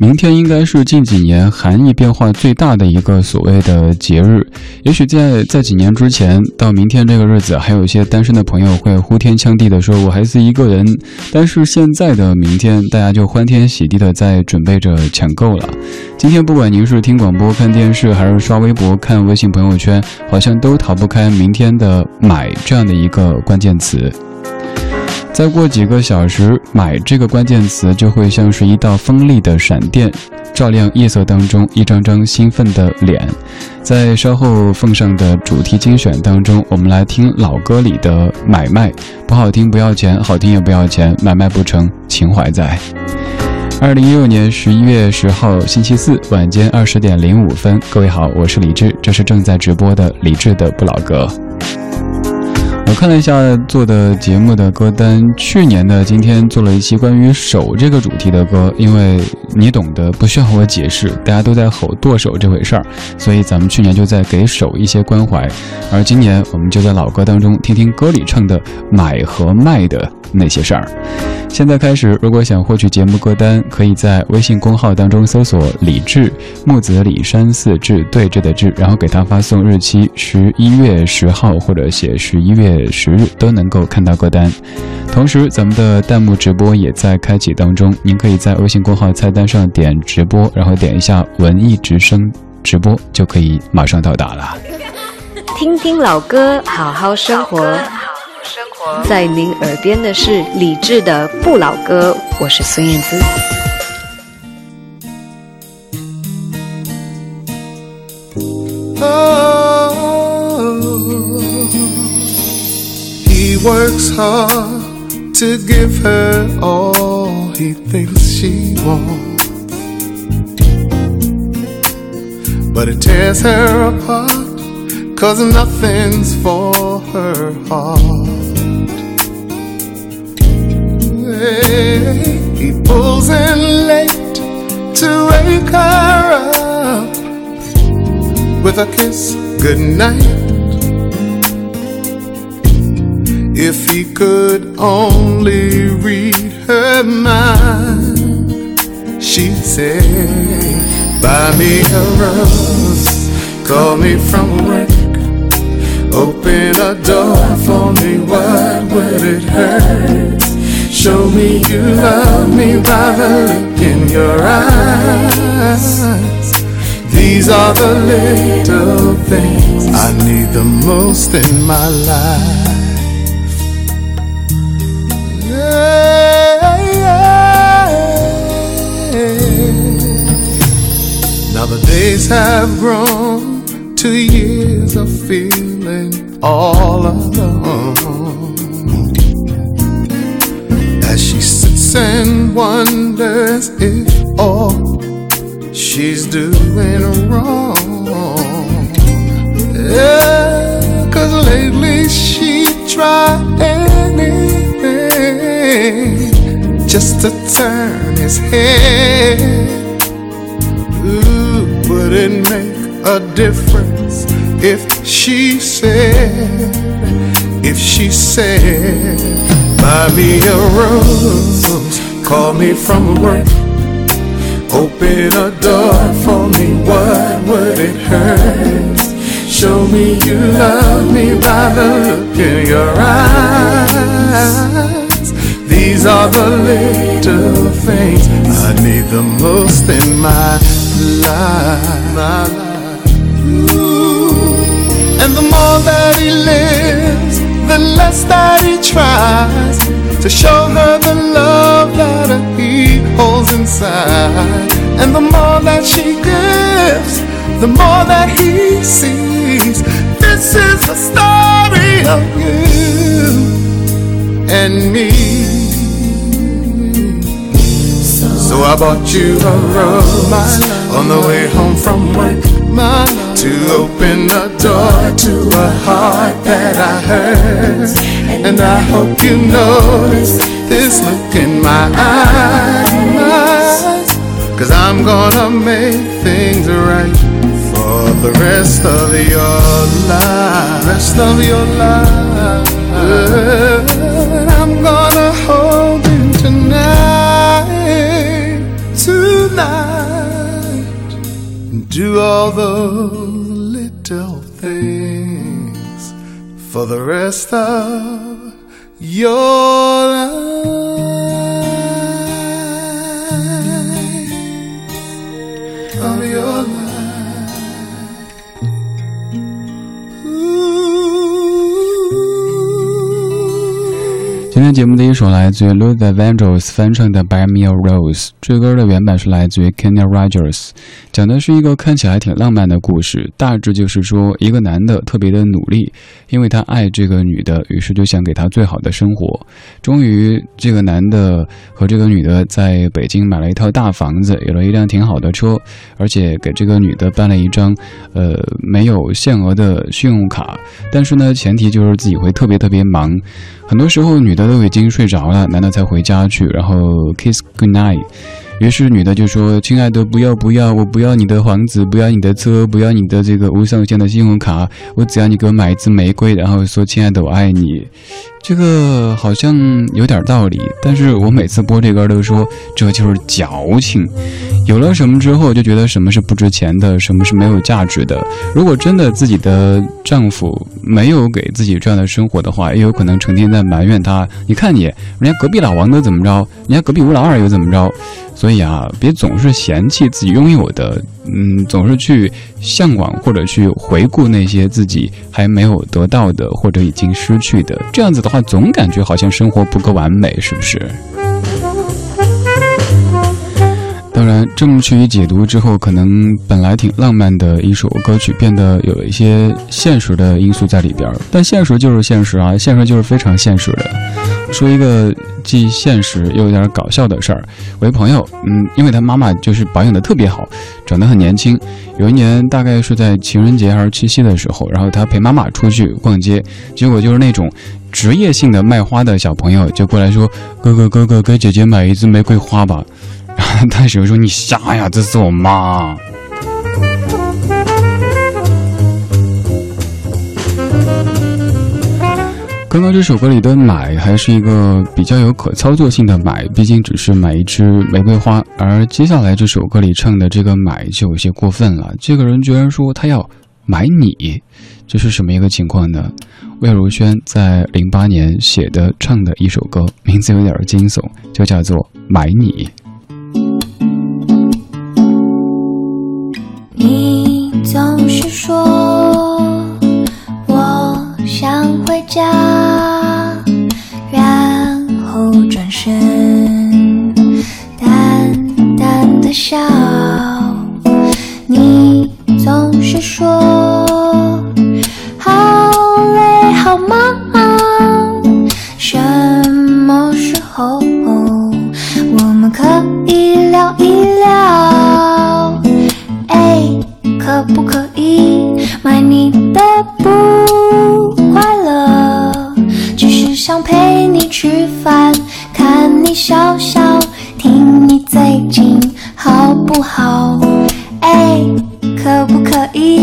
明天应该是近几年含义变化最大的一个所谓的节日。也许在在几年之前，到明天这个日子，还有一些单身的朋友会呼天抢地的说“我还是一个人”。但是现在的明天，大家就欢天喜地的在准备着抢购了。今天不管您是听广播、看电视，还是刷微博、看微信朋友圈，好像都逃不开明天的“买”这样的一个关键词。再过几个小时，“买”这个关键词就会像是一道锋利的闪电，照亮夜色当中一张张兴奋的脸。在稍后奉上的主题精选当中，我们来听老歌里的“买卖”，不好听不要钱，好听也不要钱，买卖不成，情怀在。二零一六年十一月十号星期四晚间二十点零五分，各位好，我是李志，这是正在直播的李志的不老歌。我看了一下做的节目的歌单，去年的今天做了一期关于手这个主题的歌，因为你懂得，不需要我解释，大家都在吼剁手这回事儿，所以咱们去年就在给手一些关怀，而今年我们就在老歌当中听听歌里唱的买和卖的。那些事儿。现在开始，如果想获取节目歌单，可以在微信公号当中搜索“李志木子李山寺志对峙的志”，然后给他发送日期十一月十号或者写十一月十日，都能够看到歌单。同时，咱们的弹幕直播也在开启当中，您可以在微信公号菜单上点直播，然后点一下文艺之声直播，就可以马上到达了。听听老歌，好好生活。在您耳边的是李志的《不老歌》，我是孙燕姿。He works hard to give her all he thinks she wants, but it tears her apart, cause nothing's for her heart. He pulls in late to wake her up with a kiss goodnight. If he could only read her mind, she'd say, Buy me a rose, call me from work, open a door for me, what would it hurt? Show me you love me by the look in your eyes. These are the little things I need the most in my life. Now the days have grown to years of feeling all alone and wonders if all she's doing wrong. Yeah, cause lately she tried anything just to turn his head. Ooh, would it make a difference if she said, if she said, Buy me a rose, call me from work. Open a door for me, what would it hurt? Show me you love me by the look in your eyes. These are the little things I need the most in my life. Ooh. And the more that he lives, the less that he tries to show her the love that he holds inside. And the more that she gives, the more that he sees. This is the story of you and me. So I bought you a rose on the way home from work to open the door to a heart that I heard. And I hope you notice this look in my eyes. Cause I'm gonna make things right for the rest of your life. Rest of your life. I'm gonna do all the little things for the rest of your life. Of your life. 今天节目的一首来自于 Luther Vandross 翻唱的《Buy Me a Rose》，这歌的原版是来自于 Kenny Rogers， 讲的是一个看起来挺浪漫的故事，大致就是说一个男的特别的努力，因为他爱这个女的，于是就想给她最好的生活。终于，这个男的和这个女的在北京买了一套大房子，有了一辆挺好的车，而且给这个女的办了一张，呃，没有限额的信用卡。但是呢，前提就是自己会特别特别忙，很多时候女的都已经睡着了，男的才回家去，然后 kiss good night。于是女的就说：“亲爱的，不要不要，我不要你的房子，不要你的车，不要你的这个无上限的信用卡，我只要你给我买一支玫瑰。”然后说：“亲爱的，我爱你。”这个好像有点道理，但是我每次播这歌都说这就是矫情。有了什么之后，就觉得什么是不值钱的，什么是没有价值的。如果真的自己的丈夫没有给自己这样的生活的话，也有可能成天在埋怨他。你看你，人家隔壁老王都怎么着，人家隔壁吴老二又怎么着。所以啊，别总是嫌弃自己拥有的，嗯，总是去向往或者去回顾那些自己还没有得到的或者已经失去的。这样子的话，总感觉好像生活不够完美，是不是？当然，这么去解读之后，可能本来挺浪漫的一首歌曲，变得有一些现实的因素在里边。但现实就是现实啊，现实就是非常现实的。说一个既现实又有点搞笑的事儿。我一朋友，嗯，因为他妈妈就是保养的特别好，长得很年轻。有一年大概是在情人节还是七夕的时候，然后他陪妈妈出去逛街，结果就是那种职业性的卖花的小朋友就过来说：“哥哥哥哥，给姐姐买一支玫瑰花吧。”然后他时候说：“你瞎呀，这是我妈。”刚刚这首歌里的买还是一个比较有可操作性的买，毕竟只是买一支玫瑰花。而接下来这首歌里唱的这个买就有些过分了，这个人居然说他要买你，这是什么一个情况呢？魏如萱在零八年写的唱的一首歌，名字有点惊悚，就叫做《买你》。你总是说可不可以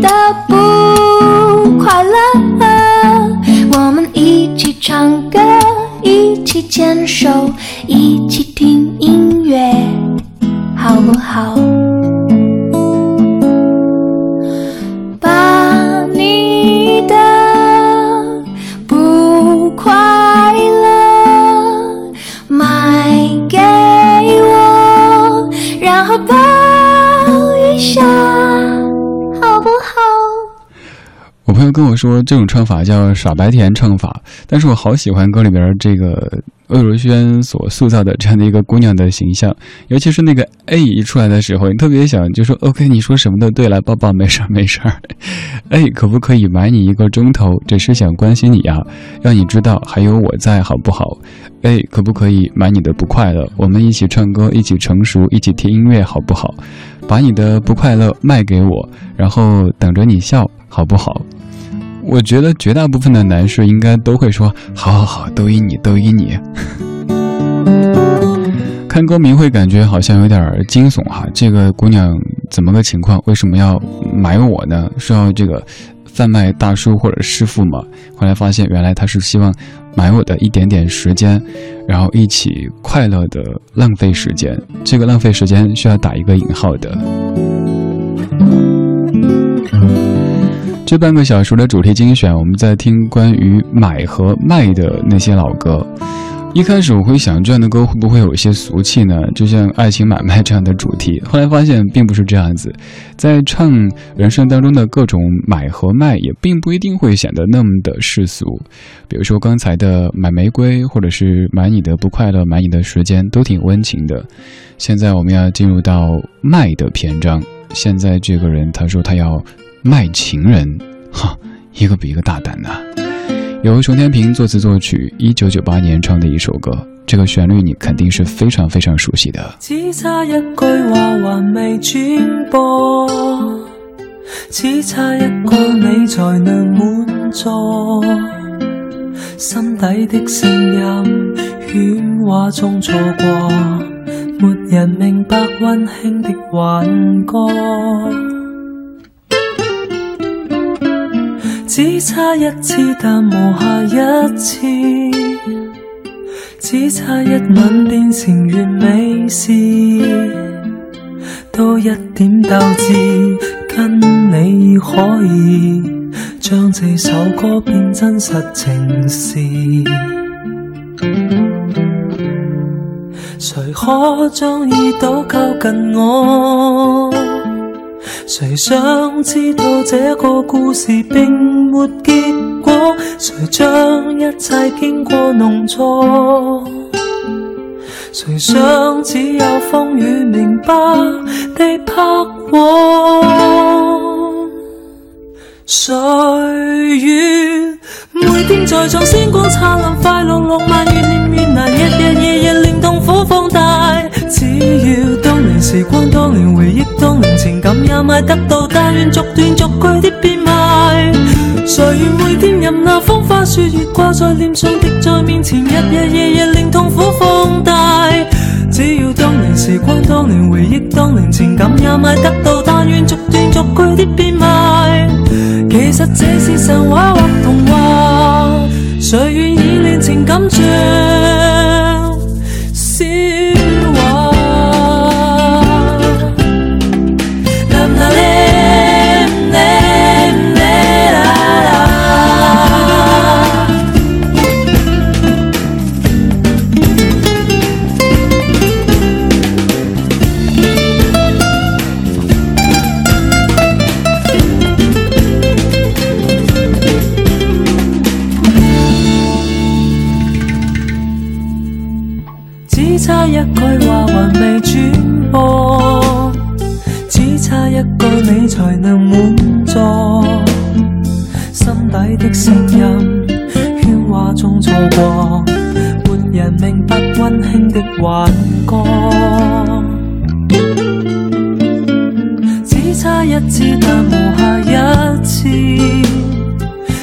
的不快乐？我们一起唱歌，一起牵手，跟我说这种唱法叫傻白甜唱法，但是我好喜欢歌里边这个魏如萱所塑造的这样的一个姑娘的形象，尤其是那个 A 一出来的时候，你特别想就说 OK，你说什么都对，来抱抱，没事儿没事儿。哎，可不可以买你一个钟头？只是想关心你呀，让你知道还有我在，好不好？哎，可不可以买你的不快乐？我们一起唱歌，一起成熟，一起听音乐，好不好？把你的不快乐卖给我，然后等着你笑，好不好？我觉得绝大部分的男士应该都会说：“好好好，都依你，都依你。”看歌名会感觉好像有点惊悚哈，这个姑娘怎么个情况？为什么要买我呢？是要这个贩卖大叔或者师傅吗？后来发现，原来她是希望买我的一点点时间，然后一起快乐的浪费时间。这个浪费时间需要打一个引号的。这半个小时的主题精选，我们在听关于买和卖的那些老歌。一开始我会想，这样的歌会不会有一些俗气呢？就像爱情买卖这样的主题。后来发现并不是这样子，在唱人生当中的各种买和卖，也并不一定会显得那么的世俗。比如说刚才的买玫瑰，或者是买你的不快乐，买你的时间，都挺温情的。现在我们要进入到卖的篇章。现在这个人他说他要。卖情人，哈，一个比一个大胆呐！由熊天平作词作曲，一九九八年唱的一首歌，这个旋律你肯定是非常非常熟悉的。只差一句话还未转播，只差一个你才能满座，心底的声音喧哗中错过，没人明白温馨的挽歌。只差一次，但无下一次。只差一吻，变成完美事。多一点斗志，跟你可以将这首歌变真实情事。谁可将耳朵靠近我？谁想知道这个故事并没结果？谁将一切经过弄错？谁想只有风雨明白地拍和？谁愿每天在场星光灿烂，快乐浪漫越念越难，日日夜夜令痛苦放大。只要当年时光，当年回忆，当年情感也买得到，但愿逐段逐句的变卖。谁愿每天任那风花雪月挂在脸上，滴在面前，日日夜夜令痛苦放大。只要当年时光，当年回忆，当年情感也买得到，但愿逐段逐句的变卖。其实这是神话或童话，谁愿意令情感像才能满足心底的声音，喧哗中错过，没人明白温馨的幻觉。只差一次，但无下一次；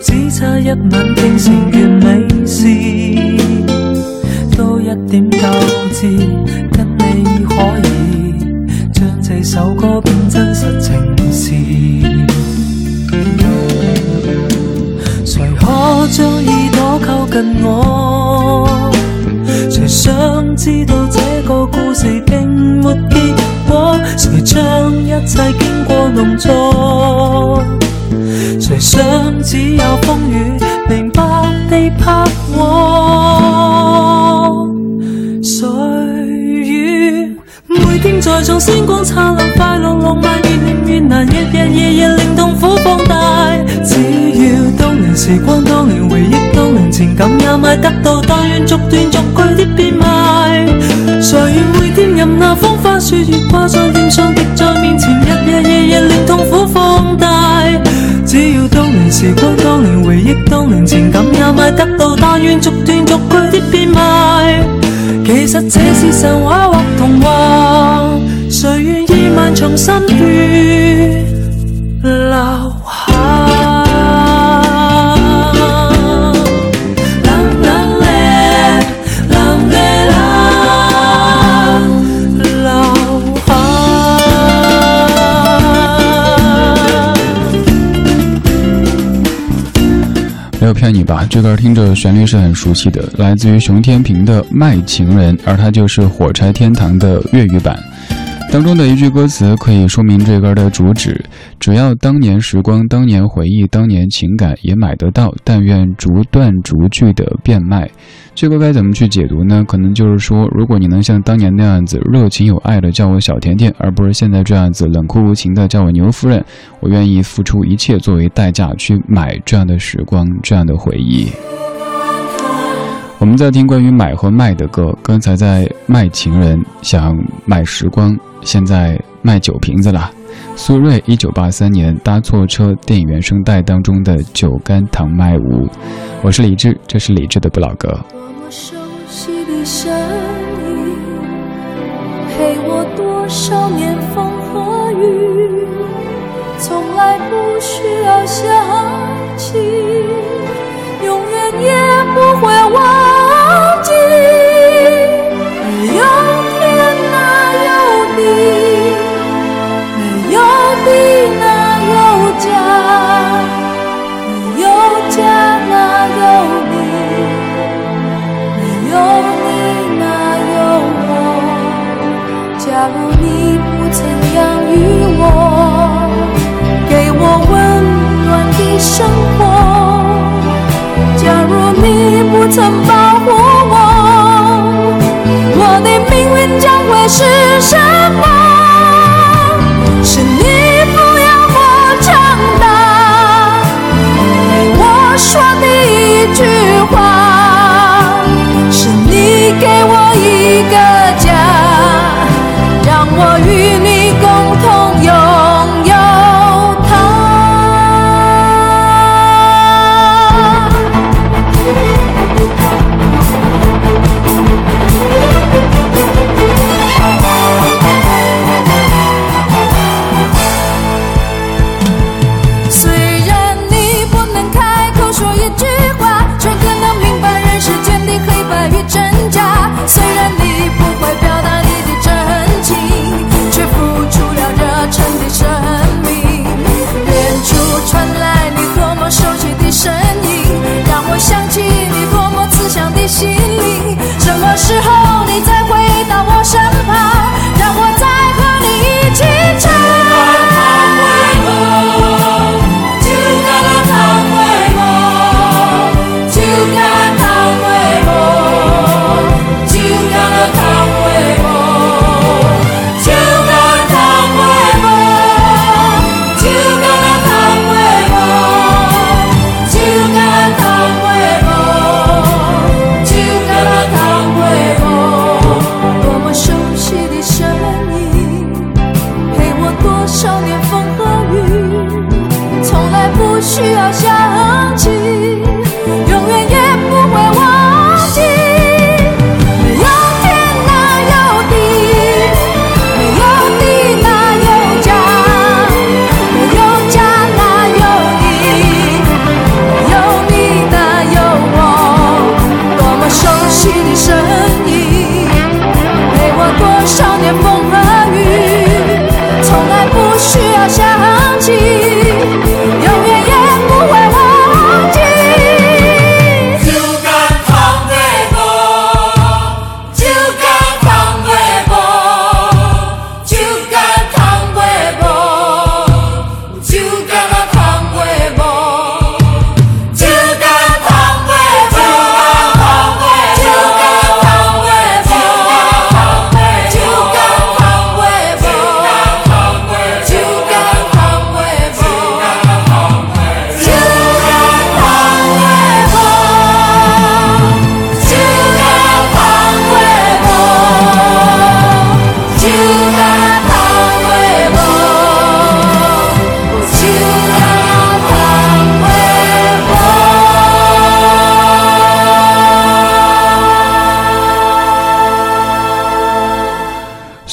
只差一吻，变成完美事，多一点斗志。我？谁想知道这个故事并没结果？谁将一切经过弄错？谁想只有风雨也买得到，但愿逐段逐句的变卖。谁愿每天任那风花雪月挂在脸上，滴在面前，日日夜夜令痛苦放大。只要当年时光，当年回忆，当年情感也买得到，但愿逐段逐句的变卖。其实这是神话或童话，谁愿意漫长心血这歌听着旋律是很熟悉的，来自于熊天平的《卖情人》，而它就是火柴天堂的粤语版。当中的一句歌词可以说明这歌的主旨：只要当年时光、当年回忆、当年情感也买得到，但愿逐段逐句的变卖。这个该怎么去解读呢？可能就是说，如果你能像当年那样子热情有爱的叫我小甜甜，而不是现在这样子冷酷无情的叫我牛夫人，我愿意付出一切作为代价去买这样的时光、这样的回忆。我们在听关于买和卖的歌，刚才在卖情人，想买时光，现在卖酒瓶子了。苏芮一九八三年搭错车电影原声带当中的《酒干倘卖无》，我是李志，这是李志的不老歌。多么熟悉的声音，陪我多少年风和雨，从来不需要想起，假如你不曾养育我，给我温暖的生活，假如你不曾保护我，我的命运将会是什么？是你抚养我长大，对我说的一句话。是你给我一个，我与你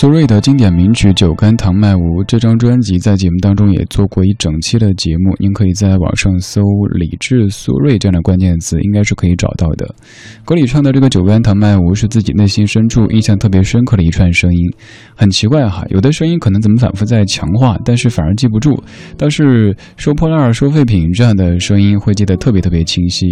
苏芮的经典名曲《酒干倘卖无》这张专辑在节目当中也做过一整期的节目，您可以在网上搜“李志、苏芮”这样的关键词，应该是可以找到的。歌里唱的这个“酒干倘卖无”是自己内心深处印象特别深刻的一串声音，很奇怪哈，有的声音可能怎么反复在强化，但是反而记不住；但是收破烂、收废品这样的声音会记得特别特别清晰。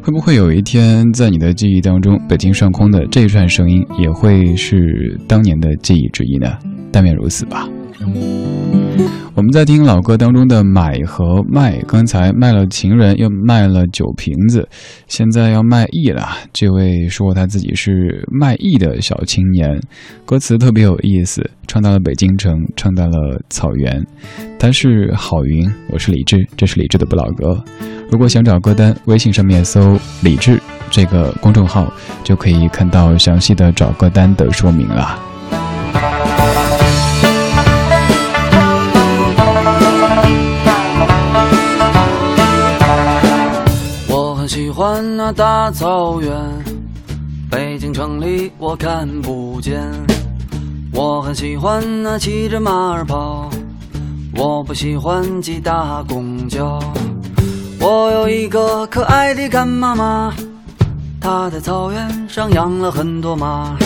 会不会有一天在你的记忆当中，北京上空的这一串声音也会是当年的记忆之一呢？但愿如此吧。我们在听老歌当中的买和卖，刚才卖了情人，又卖了酒瓶子，现在要卖艺了。这位说他自己是卖艺的小青年，歌词特别有意思，唱到了北京城，唱到了草原。他是郝云，我是李志，这是李志的不老歌。如果想找歌单，微信上面搜“李志”这个公众号，就可以看到详细的找歌单的说明了。喜欢那大草原，北京城里我看不见。我很喜欢那骑着马儿跑，我不喜欢挤大公交。我有一个可爱的干妈妈，她在草原上养了很多马，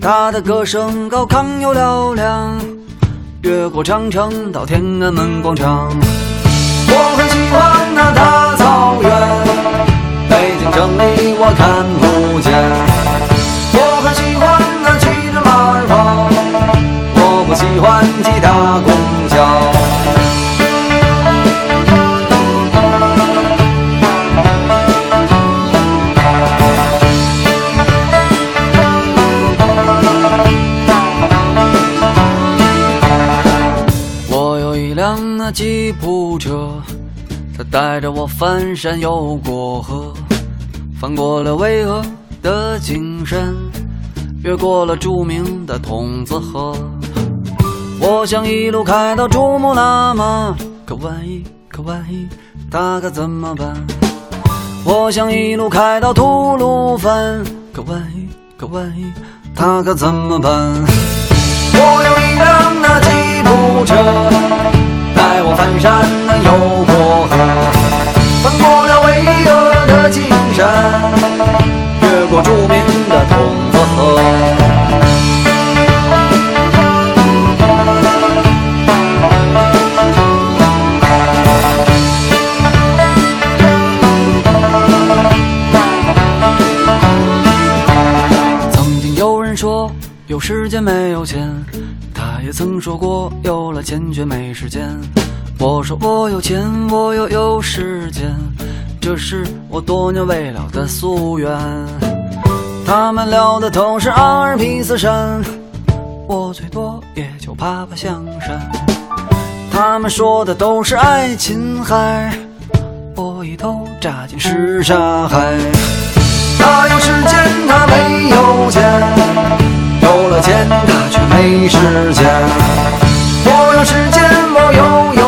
她的歌声高亢又嘹亮，越过长城到天安门广场。我很喜欢那大草原。北京城里我看不见，我很喜欢那骑着马儿跑，我不喜欢挤大公交。我有一辆那吉普车，它带着我翻山又过河。翻过了巍峨的景山，越过了著名的筒子河。我想一路开到珠穆朗玛，可万一，可万一，他可怎么办？我想一路开到吐鲁番，可万一，可万一，他可怎么办？我有一辆那吉普车，带我翻山又过河，翻过了巍峨的景。山，越过著名的筒子河。曾经有人说有时间没有钱，他也曾说过有了钱却没时间。我说我有钱，我又有时间。这是我多年未了的夙愿。他们聊的都是阿尔卑斯山，我最多也就爬爬香山。他们说的都是爱琴海，我一头扎进什刹海。他有时间，他没有钱；有了钱，他却没时间。我有时间，我有。